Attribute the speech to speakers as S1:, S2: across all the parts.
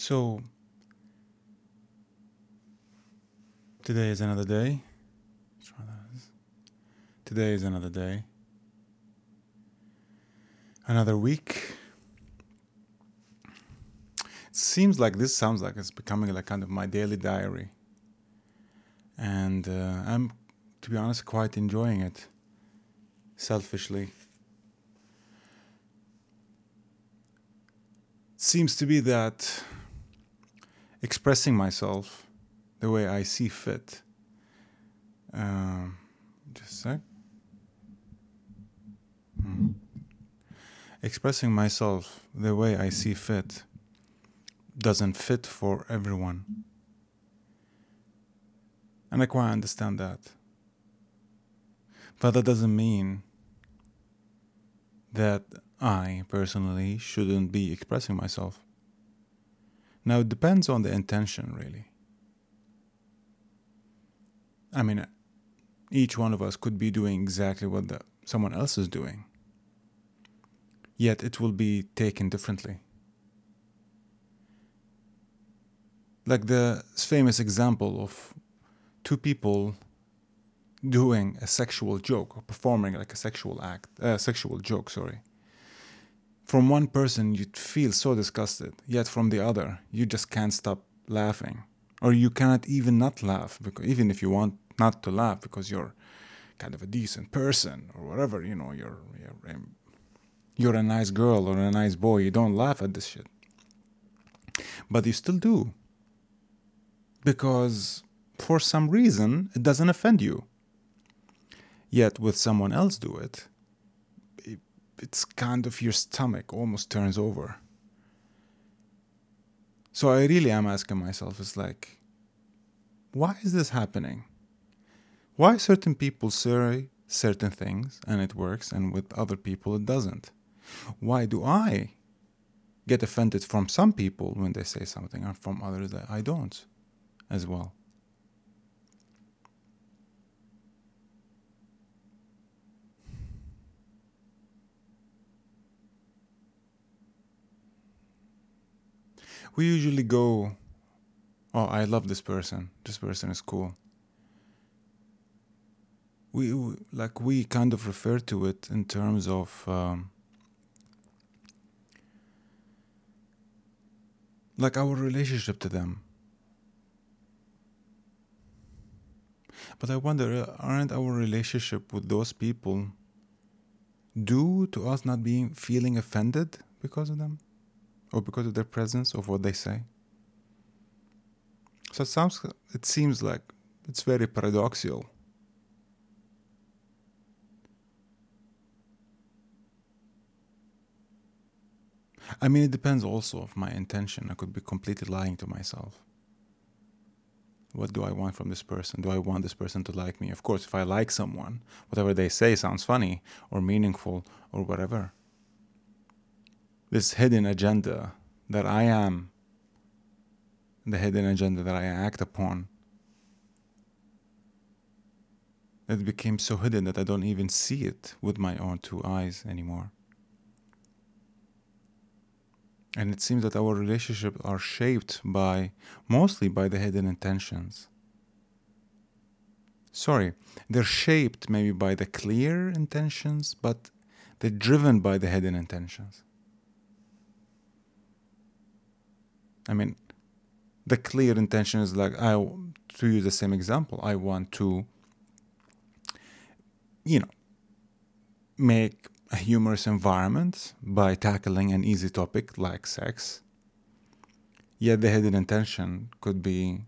S1: So today is another day. Today is another day. Another week. It seems like this sounds like it's becoming like kind of my daily diary. And uh, I'm, to be honest, quite enjoying it selfishly. It seems to be that expressing myself the way I see fit. Um, just a sec. Hmm. Expressing myself the way I see fit doesn't fit for everyone. And I quite understand that. But that doesn't mean that I personally shouldn't be expressing myself. Now, it depends on the intention, really. I mean, each one of us could be doing exactly what the, someone else is doing, yet it will be taken differently. Like the famous example of two people doing a sexual joke or performing like a sexual act, a uh, sexual joke, sorry from one person you feel so disgusted, yet from the other you just can't stop laughing, or you cannot even not laugh because even if you want not to laugh because you're kind of a decent person or whatever, you know, you're you're, you're a nice girl or a nice boy, you don't laugh at this shit, but you still do. Because for some reason it doesn't offend you. Yet with someone else do it, it's kind of your stomach almost turns over. So I really am asking myself, it's like, why is this happening? Why certain people say certain things and it works, and with other people it doesn't? Why do I get offended from some people when they say something and from others that I don't as well? We usually go, oh, I love this person. This person is cool. We like we kind of refer to it in terms of um, like our relationship to them. But I wonder, aren't our relationship with those people due to us not being feeling offended because of them? Or because of their presence of what they say. So it sounds it seems like it's very paradoxical. I mean it depends also of my intention. I could be completely lying to myself. What do I want from this person? Do I want this person to like me? Of course, if I like someone, whatever they say sounds funny or meaningful or whatever this hidden agenda that I am, the hidden agenda that I act upon, it became so hidden that I don't even see it with my own two eyes anymore. And it seems that our relationships are shaped by mostly by the hidden intentions. Sorry, they're shaped maybe by the clear intentions, but they're driven by the hidden intentions. I mean, the clear intention is like I to use the same example. I want to, you know, make a humorous environment by tackling an easy topic like sex. Yet the hidden intention could be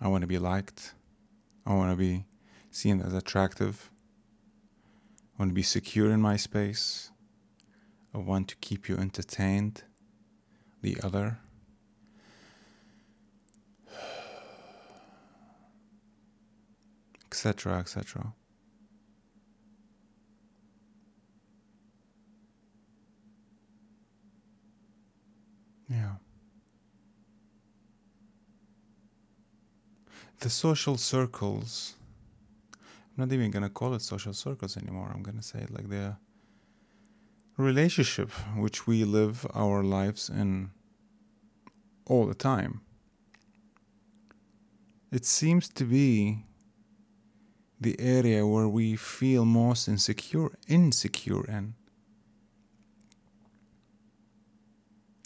S1: I want to be liked. I want to be seen as attractive. I want to be secure in my space. Want to keep you entertained, the other. etc etc yeah the social circles i'm not even to call it social circles anymore i'm to say it like the relationship which we live our lives in all the time. It seems to be the area where we feel most insecure insecure in.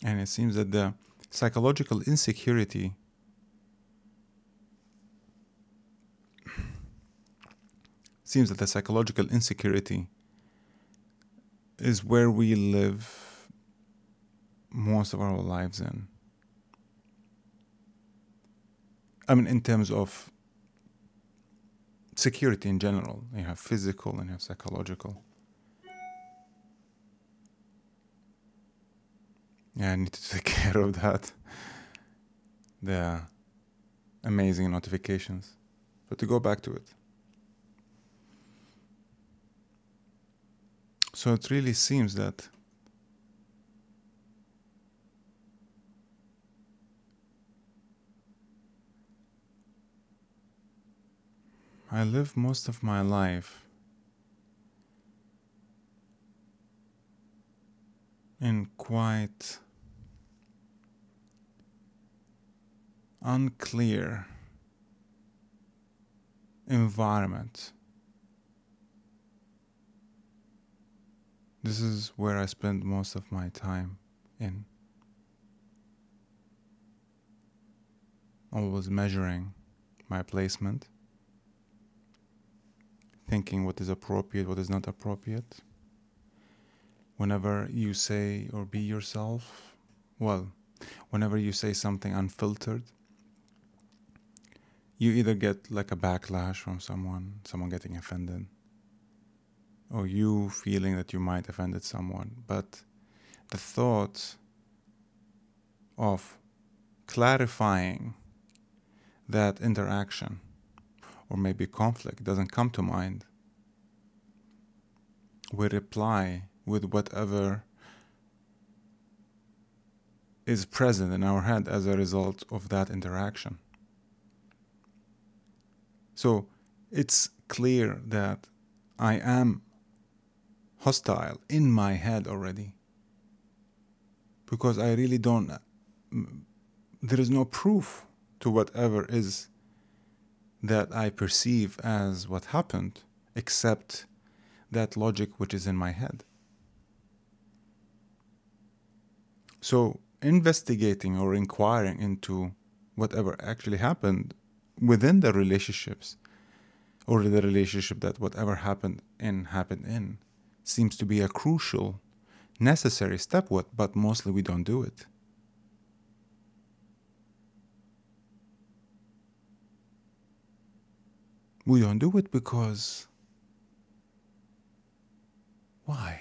S1: And it seems that the psychological insecurity seems that the psychological insecurity is where we live most of our lives in. I mean, in terms of security in general, you have physical and you have psychological. Yeah, I need to take care of that. The amazing notifications. But to go back to it. So it really seems that I live most of my life in quite unclear environment. This is where I spend most of my time in. Always measuring my placement thinking what is appropriate, what is not appropriate. Whenever you say or be yourself, well, whenever you say something unfiltered, you either get like a backlash from someone, someone getting offended, or you feeling that you might have offended someone. But the thought of clarifying that interaction or maybe conflict doesn't come to mind, we reply with whatever is present in our head as a result of that interaction. So it's clear that I am hostile in my head already because I really don't, there is no proof to whatever is that I perceive as what happened, except that logic which is in my head. So, investigating or inquiring into whatever actually happened within the relationships or the relationship that whatever happened in happened in seems to be a crucial necessary step but mostly we don't do it We don't do it because. Why?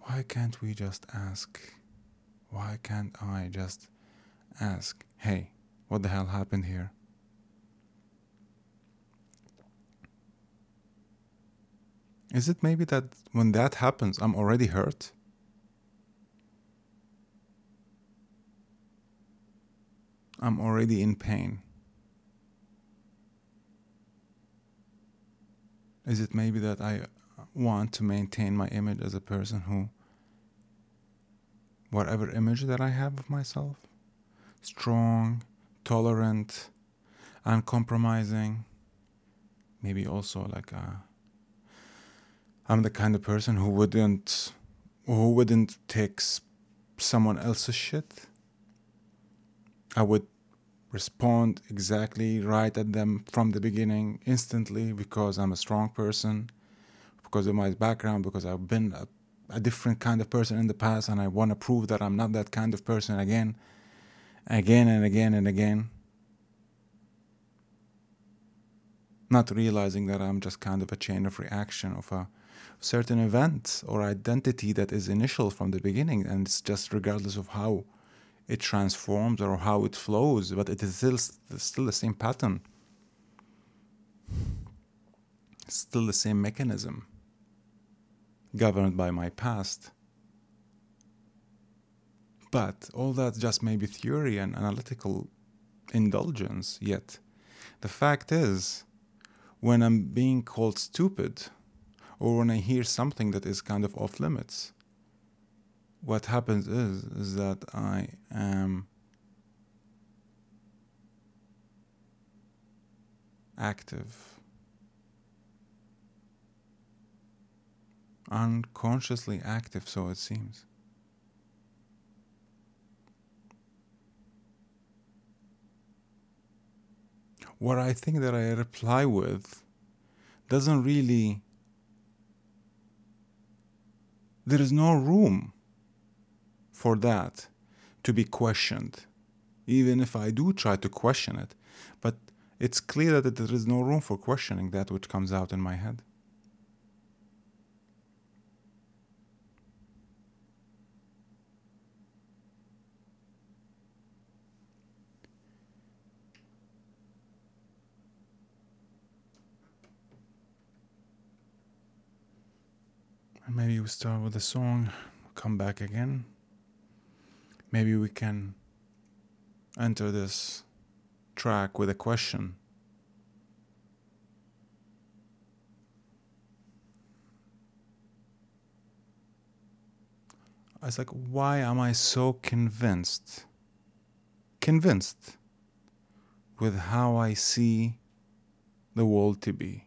S1: Why can't we just ask? Why can't I just ask, hey, what the hell happened here? Is it maybe that when that happens, I'm already hurt? I'm already in pain. Is it maybe that I want to maintain my image as a person who, whatever image that I have of myself, strong, tolerant, uncompromising, maybe also like a, I'm the kind of person who wouldn't who wouldn't take someone else's shit. I would respond exactly right at them from the beginning, instantly, because I'm a strong person, because of my background, because I've been a, a different kind of person in the past, and I want to prove that I'm not that kind of person again, again and again and again. Not realizing that I'm just kind of a chain of reaction of a certain event or identity that is initial from the beginning, and it's just regardless of how it transforms or how it flows, but it is still still the same pattern. Still the same mechanism governed by my past. But all that just may be theory and analytical indulgence, yet the fact is, when I'm being called stupid, or when I hear something that is kind of off limits, what happens is is that I am active, unconsciously active, so it seems. What I think that I reply with doesn't really, there is no room for that to be questioned, even if I do try to question it. But it's clear that there is no room for questioning that which comes out in my head. Maybe we start with a song, come back again. Maybe we can enter this track with a question. I was like, why am I so convinced? Convinced with how I see the world to be.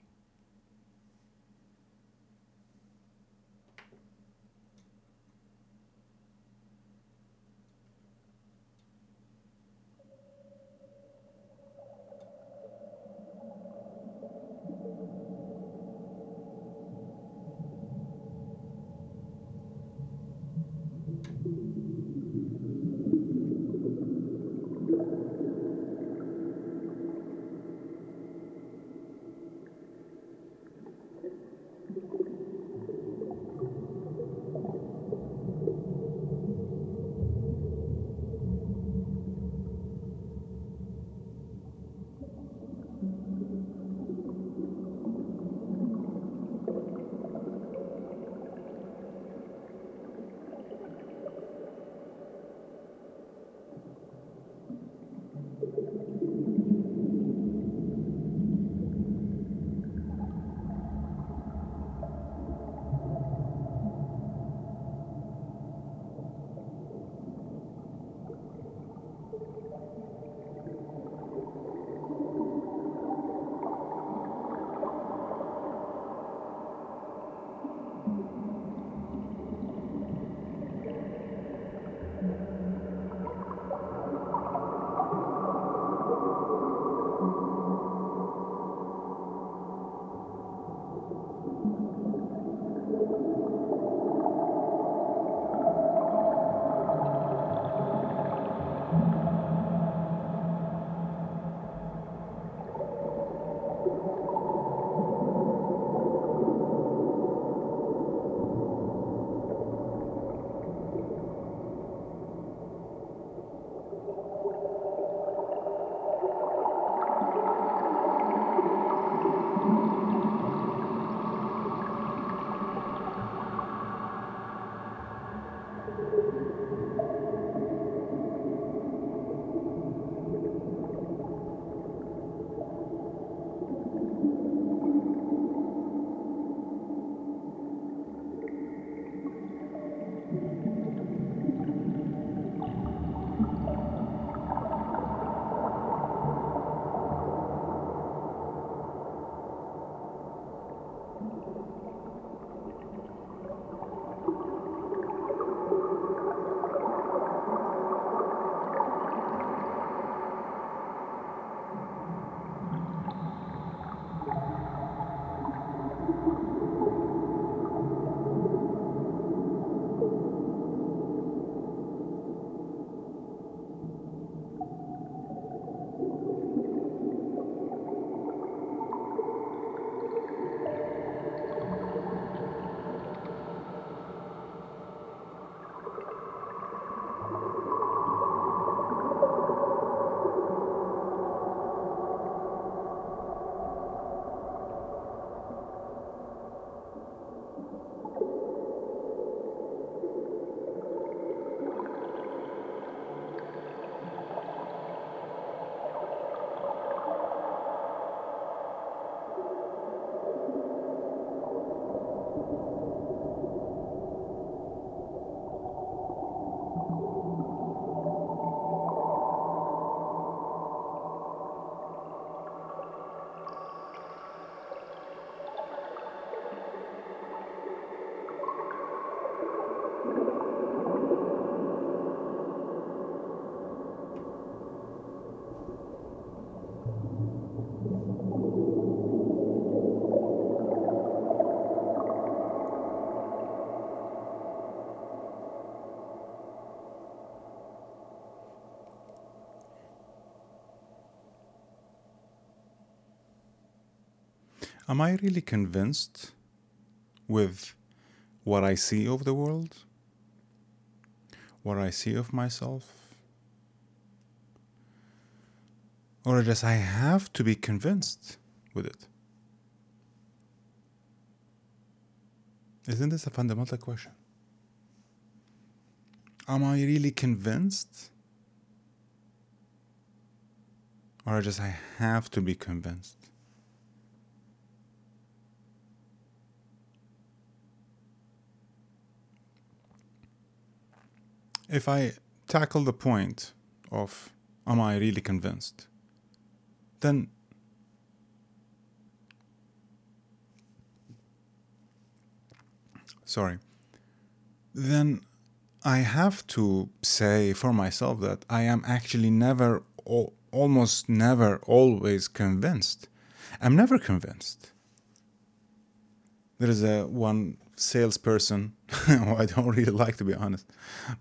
S1: Am I really convinced with what I see of the world? What I see of myself? Or does I have to be convinced with it? Isn't this a fundamental question? Am I really convinced? Or just I have to be convinced? If I tackle the point of am I really convinced, then sorry, then I have to say for myself that I am actually never, almost never, always convinced. I'm never convinced. There is a one salesperson who I don't really like to be honest,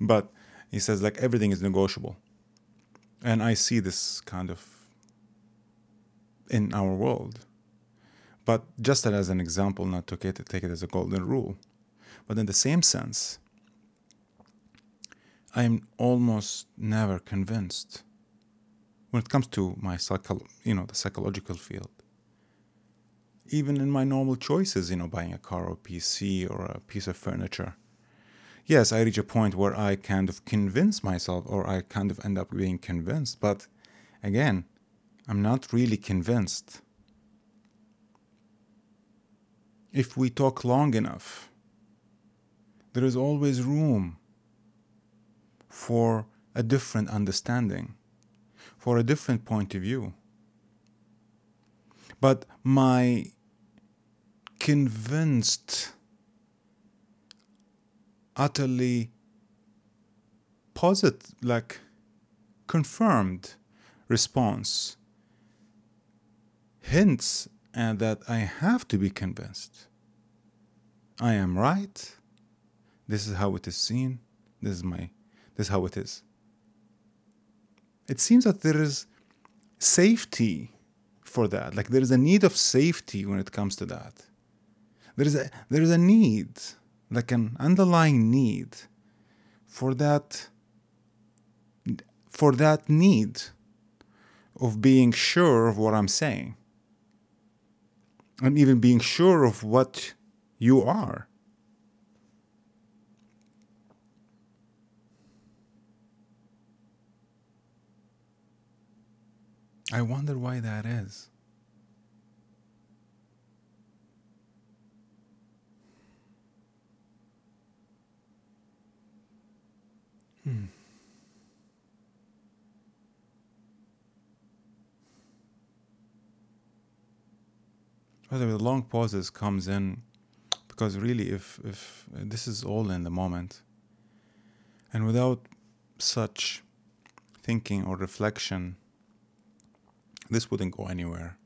S1: but he says like everything is negotiable, and I see this kind of in our world. But just as an example, not to take it, as a golden rule, but in the same sense, I'm almost never convinced when it comes to my psycho, you know, the psychological field. Even in my normal choices, you know, buying a car or a PC or a piece of furniture. Yes, I reach a point where I kind of convince myself or I kind of end up being convinced, but again, I'm not really convinced. If we talk long enough, there is always room for a different understanding, for a different point of view. But my convinced, utterly positive, like confirmed response hints at that I have to be convinced. I am right. This is how it is seen. This is my this is how it is. It seems that there is safety for that. Like there is a need of safety when it comes to that. There is a there is a need, like an underlying need for that for that need of being sure of what I'm saying. And even being sure of what you are. I wonder why that is. Hmm. By the the long pauses comes in because really, if if this is all in the moment, and without such thinking or reflection, this wouldn't go anywhere.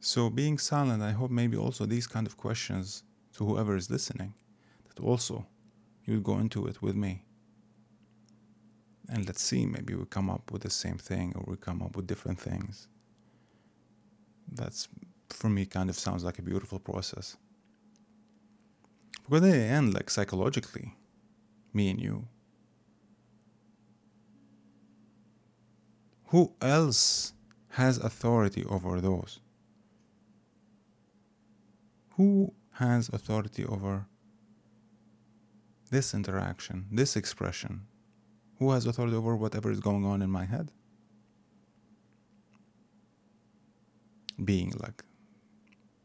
S1: So, being silent, I hope maybe also these kind of questions to whoever is listening, that also you would go into it with me. And let's see, maybe we come up with the same thing or we come up with different things. That's, for me, kind of sounds like a beautiful process. Because in the end, like psychologically, me and you, Who else has authority over those? Who has authority over this interaction, this expression? Who has authority over whatever is going on in my head? Being like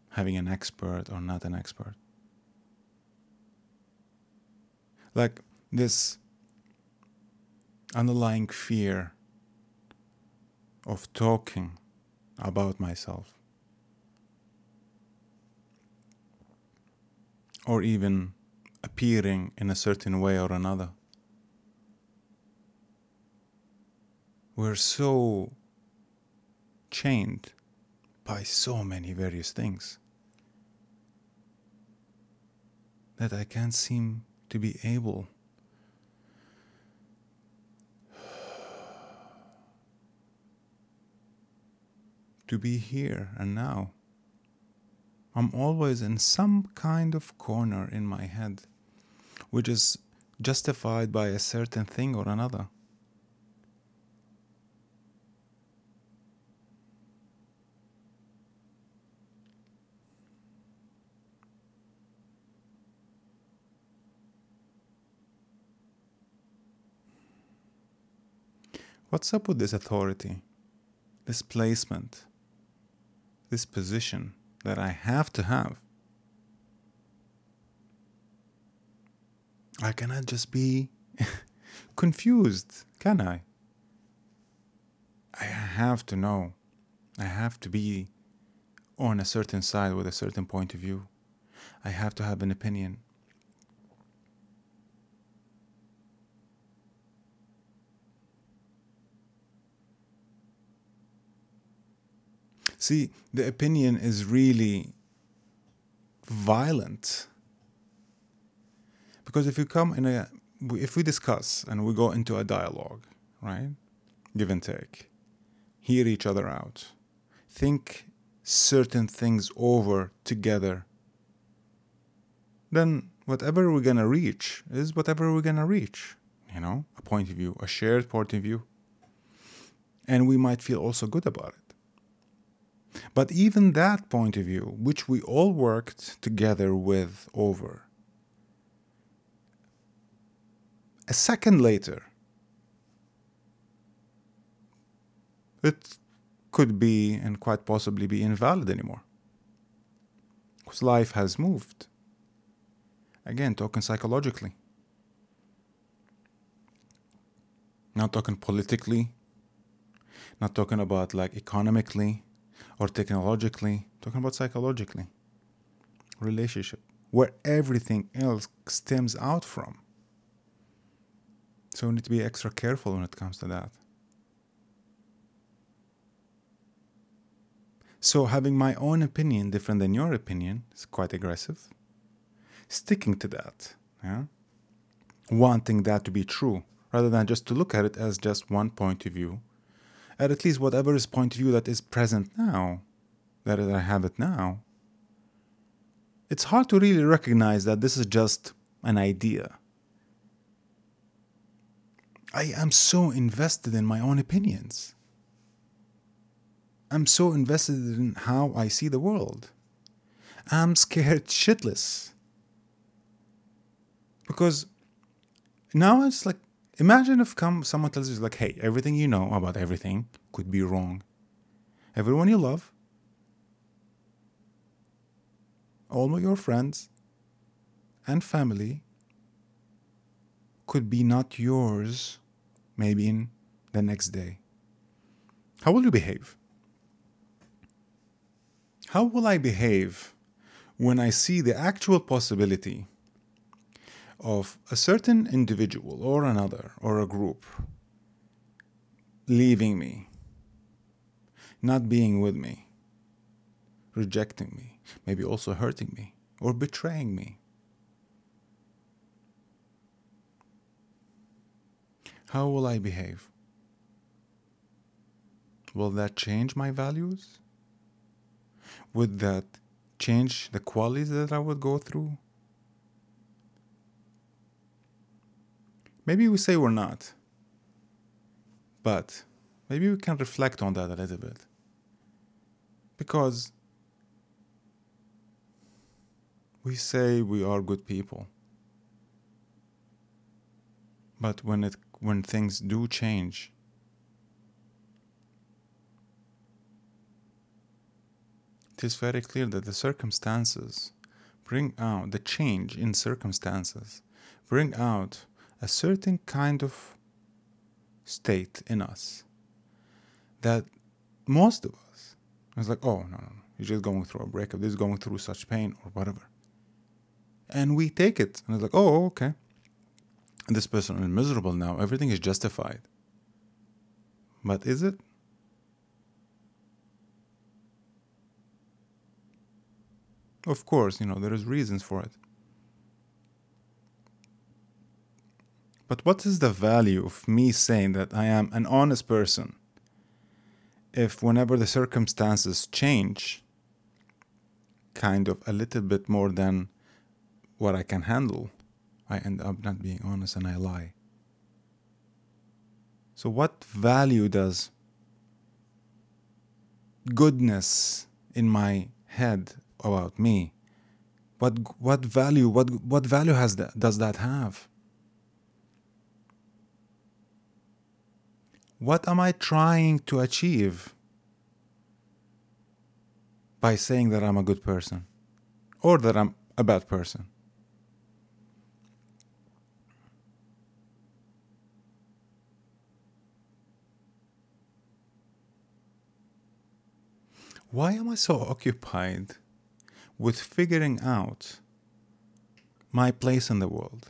S1: having an expert or not an expert. Like this underlying fear of talking about myself. Or even appearing in a certain way or another. We're so chained by so many various things that I can't seem to be able to be here and now. I'm always in some kind of corner in my head, which is justified by a certain thing or another. What's up with this authority, this placement, this position that I have to have? I cannot just be confused, can I? I have to know. I have to be on a certain side with a certain point of view. I have to have an opinion. See, the opinion is really violent. Because if you come in a, if we discuss and we go into a dialogue, right? Give and take, hear each other out, think certain things over together, then whatever we're gonna reach is whatever we're gonna reach. You know, a point of view, a shared point of view. And we might feel also good about it. But even that point of view, which we all worked together with over, a second later, it could be and quite possibly be invalid anymore. Because life has moved. Again, talking psychologically. Not talking politically, not talking about like economically, or technologically, talking about psychologically, relationship, where everything else stems out from. So we need to be extra careful when it comes to that. So having my own opinion different than your opinion is quite aggressive. Sticking to that, yeah? wanting that to be true, rather than just to look at it as just one point of view at at least whatever is point of view that is present now, that I have it now, it's hard to really recognize that this is just an idea. I am so invested in my own opinions. I'm so invested in how I see the world. I'm scared shitless. Because now it's like Imagine if come someone tells you like, "Hey, everything you know about everything could be wrong. Everyone you love, all your friends and family could be not yours maybe in the next day. How will you behave? How will I behave when I see the actual possibility of a certain individual or another or a group leaving me, not being with me, rejecting me, maybe also hurting me or betraying me. How will I behave? Will that change my values? Would that change the qualities that I would go through? Maybe we say we're not. But maybe we can reflect on that a little bit. Because we say we are good people. But when it when things do change, it is very clear that the circumstances bring out the change in circumstances bring out a certain kind of state in us that most of us is like, oh, no, no, no, he's just going through a breakup, this is going through such pain or whatever. And we take it and it's like, oh, okay. This person is miserable now, everything is justified. But is it? Of course, you know, there is reasons for it. But what is the value of me saying that I am an honest person if whenever the circumstances change, kind of a little bit more than what I can handle, I end up not being honest and I lie. So, what value does goodness in my head about me? What what value what what value has that does that have? What am I trying to achieve by saying that I'm a good person or that I'm a bad person? Why am I so occupied with figuring out my place in the world?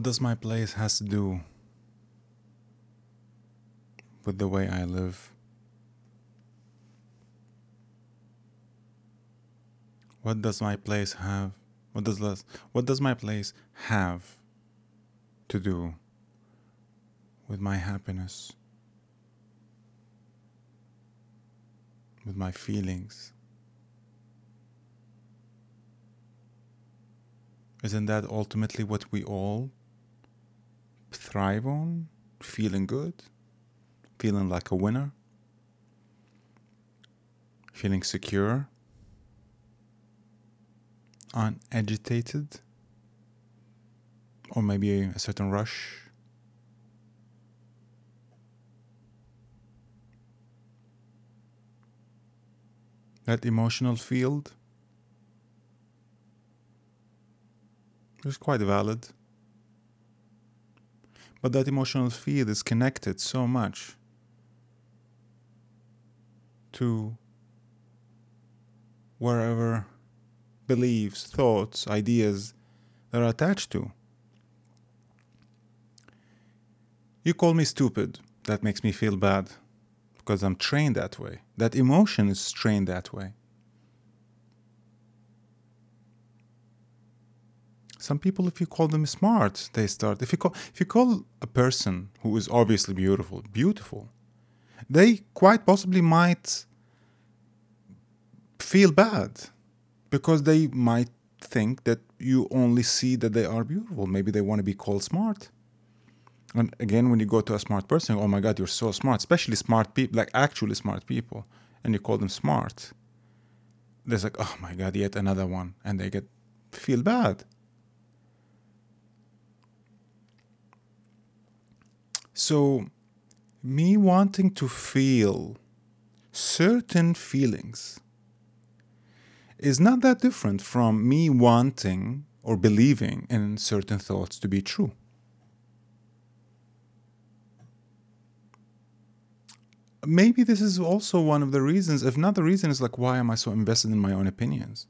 S1: What does my place has to do with the way I live? What does my place have? What does this, what does my place have to do with my happiness? With my feelings? Isn't that ultimately what we all thrive on? Feeling good? Feeling like a winner? Feeling secure? unagitated or maybe a certain rush that emotional field is quite valid but that emotional field is connected so much to wherever beliefs, thoughts, ideas that are attached to. You call me stupid. That makes me feel bad because I'm trained that way. That emotion is trained that way. Some people, if you call them smart, they start. If you call, if you call a person who is obviously beautiful, beautiful, they quite possibly might feel bad because they might think that you only see that they are beautiful. Maybe they want to be called smart. And again, when you go to a smart person, oh my God, you're so smart, especially smart people, like actually smart people, and you call them smart. There's like, oh my God, yet another one. And they get feel bad. So, me wanting to feel certain feelings is not that different from me wanting or believing in certain thoughts to be true. Maybe this is also one of the reasons, if not the reason, is like, why am I so invested in my own opinions?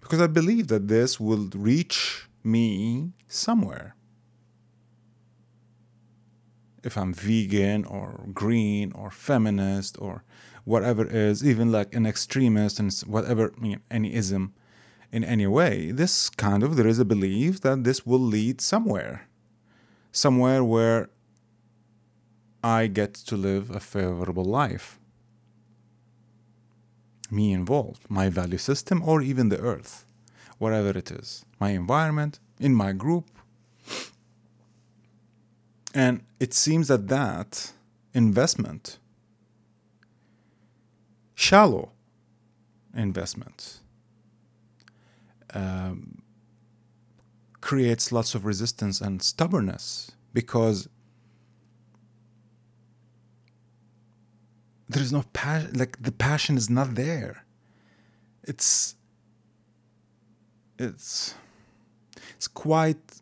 S1: Because I believe that this will reach me somewhere. If I'm vegan or green or feminist or whatever is, even like an extremist and whatever, any ism in any way, this kind of, there is a belief that this will lead somewhere. Somewhere where I get to live a favorable life. Me involved, my value system, or even the earth, whatever it is, my environment, in my group. And it seems that that investment shallow investment um, creates lots of resistance and stubbornness because there is no passion like the passion is not there. It's it's it's quite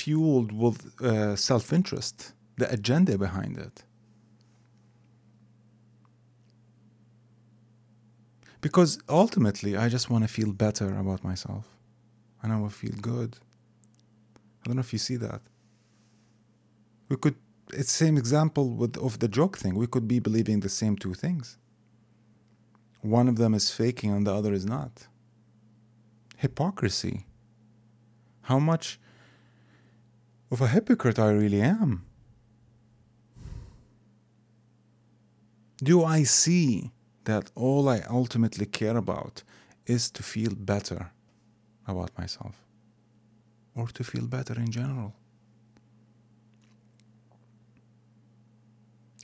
S1: fueled with uh, self-interest the agenda behind it Because ultimately, I just want to feel better about myself. And I will feel good. I don't know if you see that. We could, it's the same example with, of the joke thing. We could be believing the same two things. One of them is faking and the other is not. Hypocrisy. How much of a hypocrite I really am. Do I see that all I ultimately care about is to feel better about myself or to feel better in general.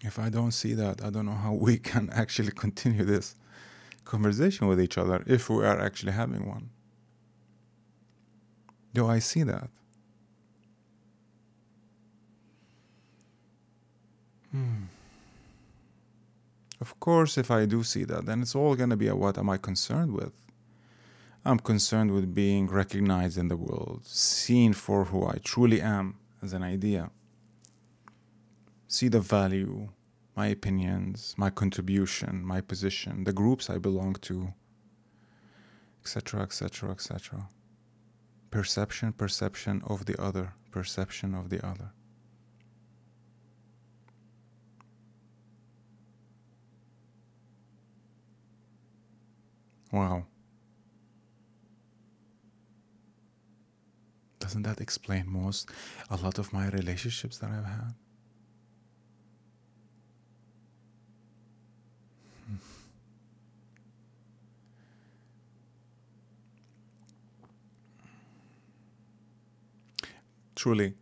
S1: If I don't see that, I don't know how we can actually continue this conversation with each other if we are actually having one. Do I see that? Of course, if I do see that, then it's all going to be a what am I concerned with? I'm concerned with being recognized in the world, seen for who I truly am as an idea. See the value my opinions, my contribution, my position, the groups I belong to, etc., etc., etc. Perception, perception of the other, perception of the other. Wow. Doesn't that explain most a lot of my relationships that I've had? Hmm. Truly,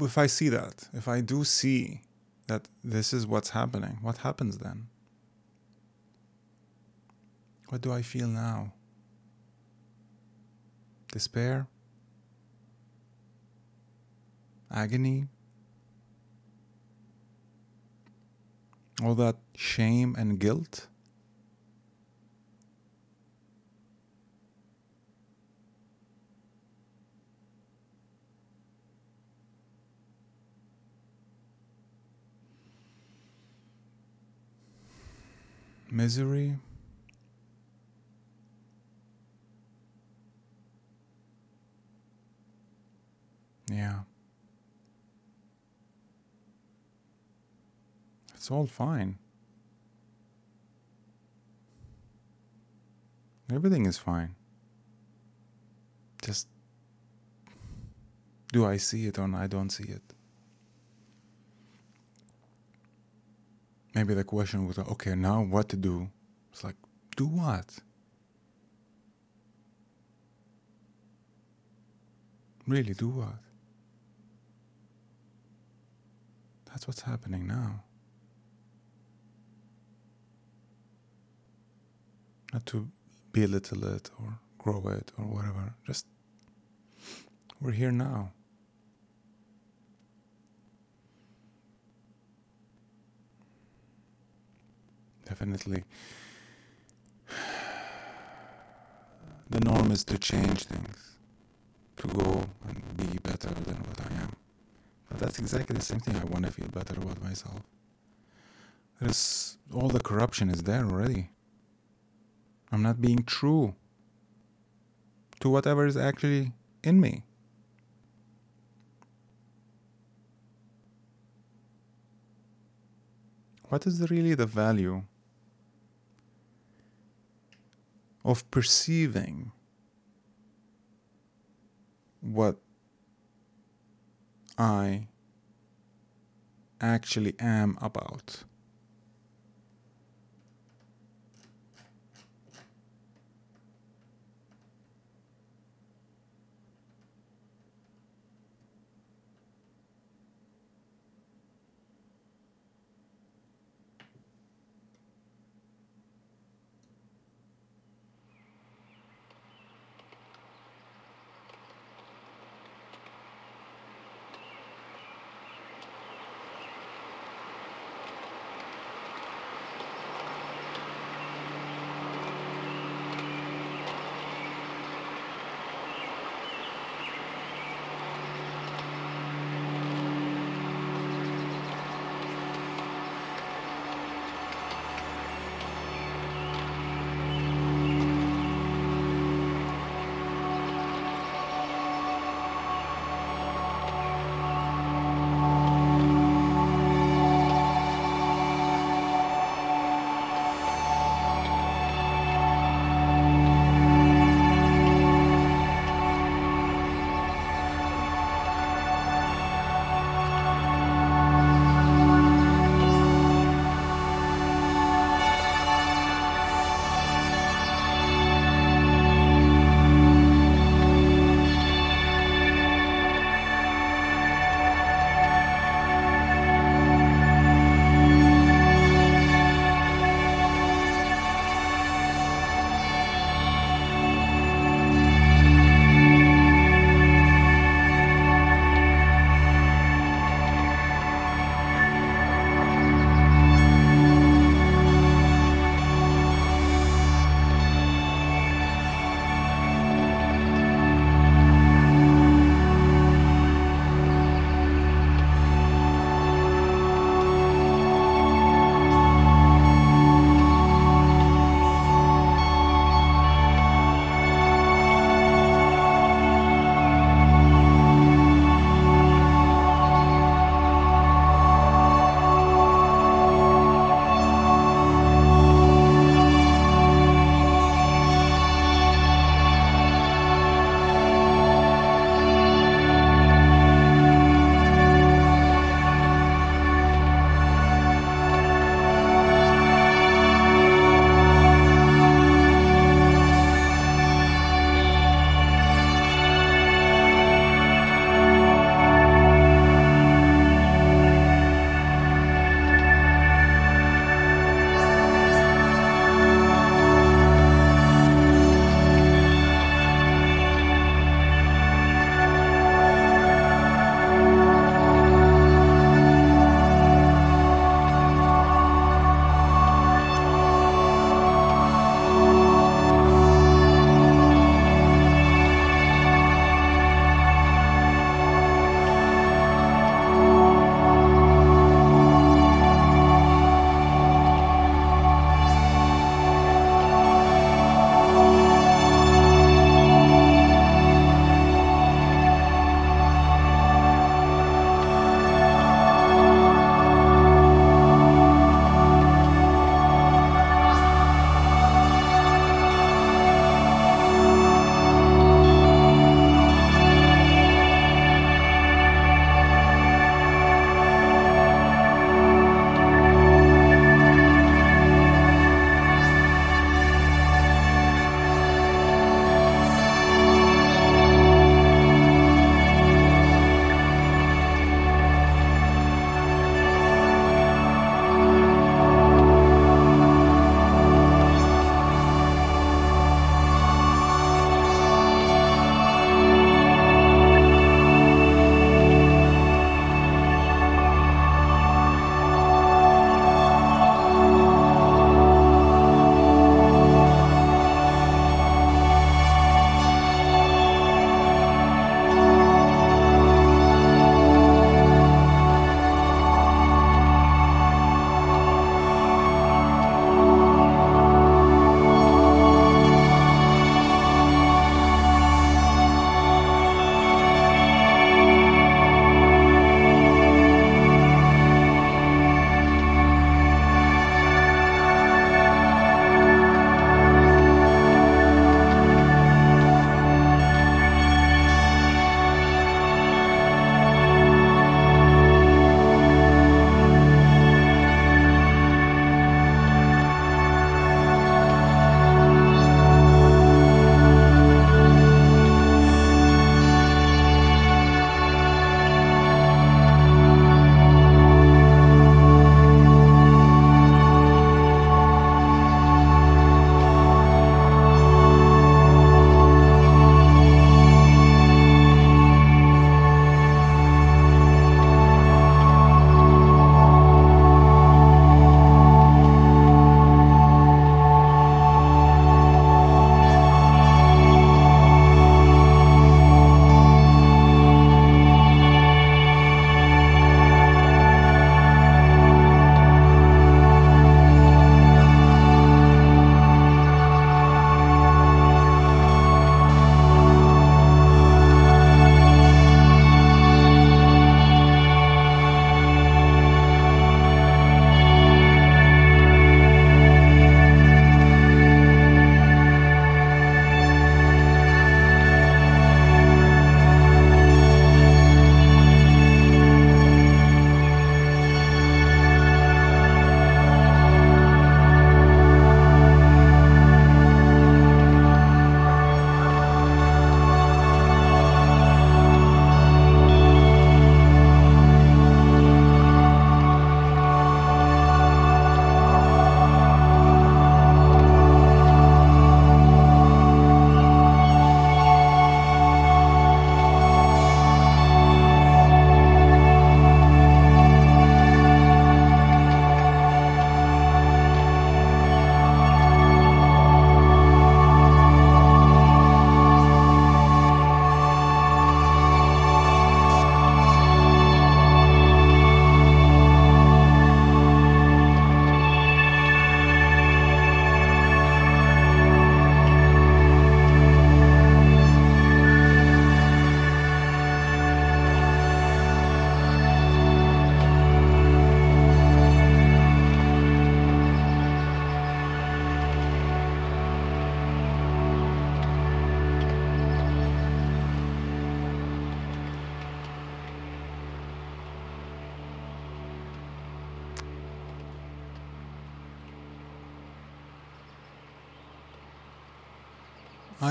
S1: if I see that, if I do see that this is what's happening, what happens then? What do I feel now? Despair? Agony? All that shame and guilt? Misery? Yeah. It's all fine. Everything is fine. Just do I see it or I don't see it? Maybe the question was okay, now what to do? It's like, do what? Really, do what? That's what's happening now. Not to belittle it or grow it or whatever. Just, we're here now. Definitely. The norm is to change things, to go and be better than what I am. But that's exactly the same thing. I want to feel better about myself. There's all the corruption is there already. I'm not being true to whatever is actually in me. What is really the value of perceiving what I actually am about.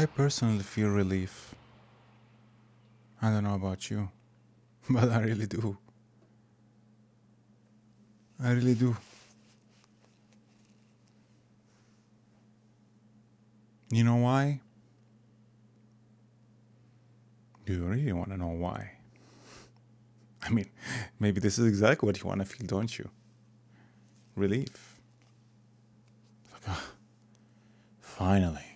S1: I personally feel relief. I don't know about you, but I really do. I really do. You know why? Do you really want to know why? I mean, maybe this is exactly what you want to feel, don't you? Relief. Like, finally.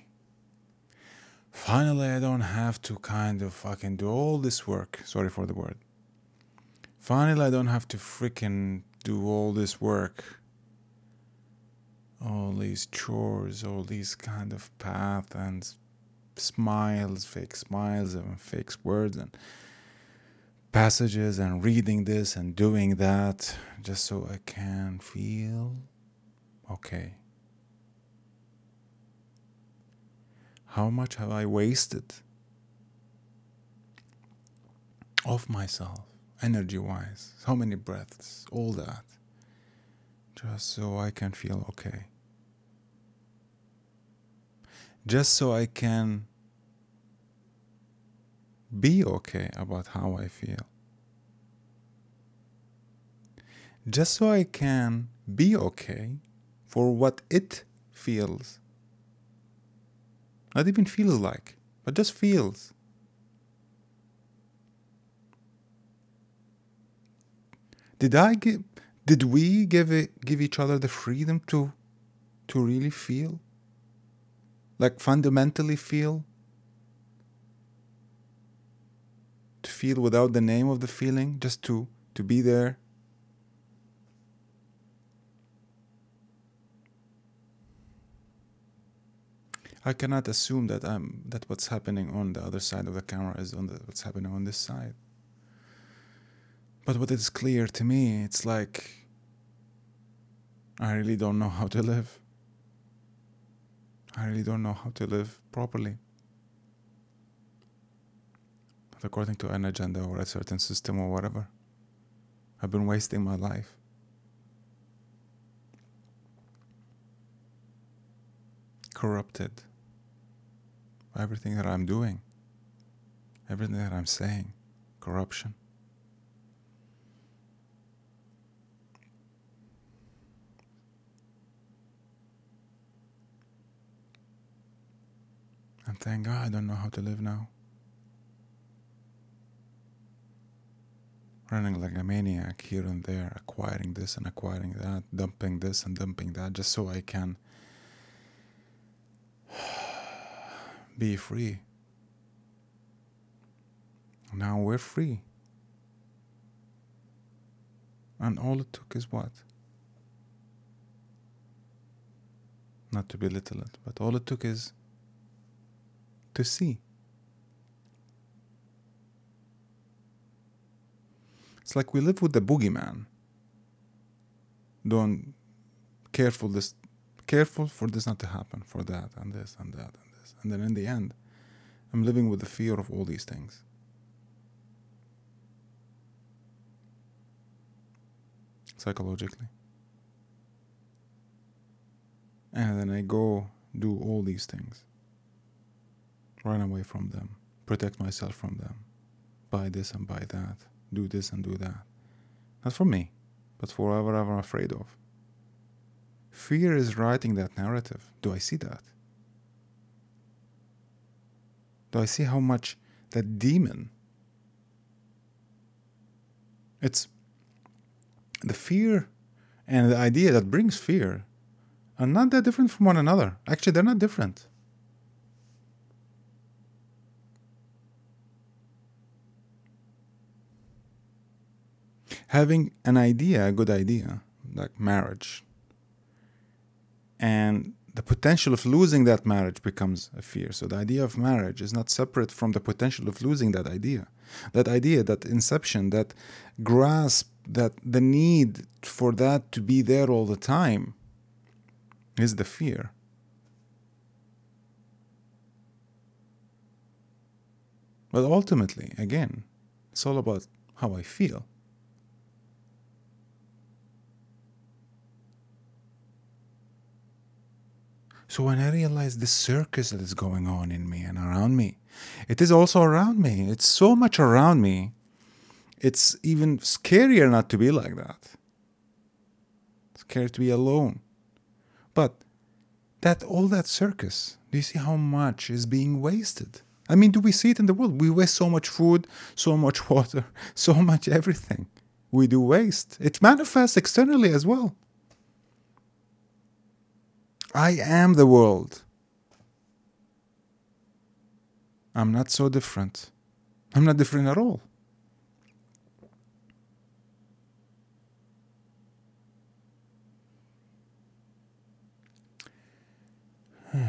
S1: Finally, I don't have to kind of fucking do all this work. Sorry for the word. Finally, I don't have to freaking do all this work. All these chores, all these kind of path and smiles, fake smiles and fake words and passages and reading this and doing that just so I can feel okay. How much have I wasted of myself, energy wise? How many breaths? All that. Just so I can feel okay. Just so I can be okay about how I feel. Just so I can be okay for what it feels. Not even feels like, but just feels. Did I give did we give it, give each other the freedom to to really feel? Like fundamentally feel? to feel without the name of the feeling, just to to be there. I cannot assume that I'm that what's happening on the other side of the camera is on the what's happening on this side. But what is clear to me, it's like I really don't know how to live. I really don't know how to live properly according to an agenda or a certain system or whatever. I've been wasting my life. Corrupted everything that I'm doing, everything that I'm saying, corruption. And thank God I don't know how to live now. running like a maniac here and there, acquiring this and acquiring that, dumping this and dumping that, just so I can be free. Now we're free. And all it took is what? Not to belittle it, but all it took is to see. It's like we live with the boogeyman. Don't careful this careful for this not to happen, for that and this and that and then in the end, I'm living with the fear of all these things. Psychologically. And then I go do all these things. Run away from them. Protect myself from them. Buy this and buy that do this and do that. Not for me, but for whatever I'm afraid of. Fear is writing that narrative. Do I see that? Do I see how much that demon? It's the fear and the idea that brings fear are not that different from one another. Actually, they're not different. having an idea, a good idea, like marriage, and the potential of losing that marriage becomes a fear. So the idea of marriage is not separate from the potential of losing that idea. That idea, that inception, that grasp, that the need for that to be there all the time is the fear. But ultimately, again, it's all about how I feel. So when I realize the circus that is going on in me and around me, it is also around me. It's so much around me. It's even scarier not to be like that. It's Scary to be alone. But that all that circus, do you see how much is being wasted? I mean, do we see it in the world? We waste so much food, so much water, so much everything. We do waste. It manifests externally as well. I am the world. I'm not so different. I'm not different at all.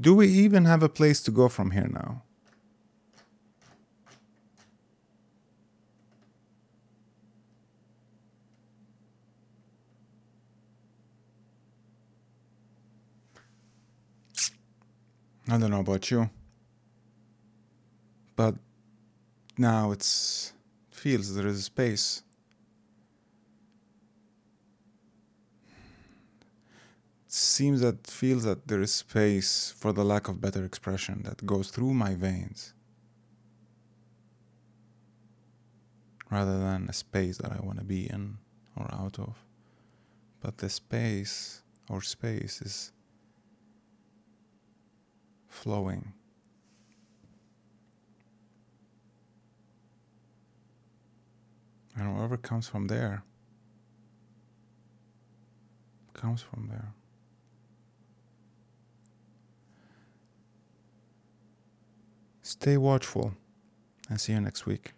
S1: Do we even have a place to go from here now? I don't know about you, but now it's feels there is a space. It seems that feels that there is space for the lack of better expression that goes through my veins rather than a space that I want to be in or out of. But the space or space is flowing. And whatever comes from there comes from there. Stay watchful and see you next week.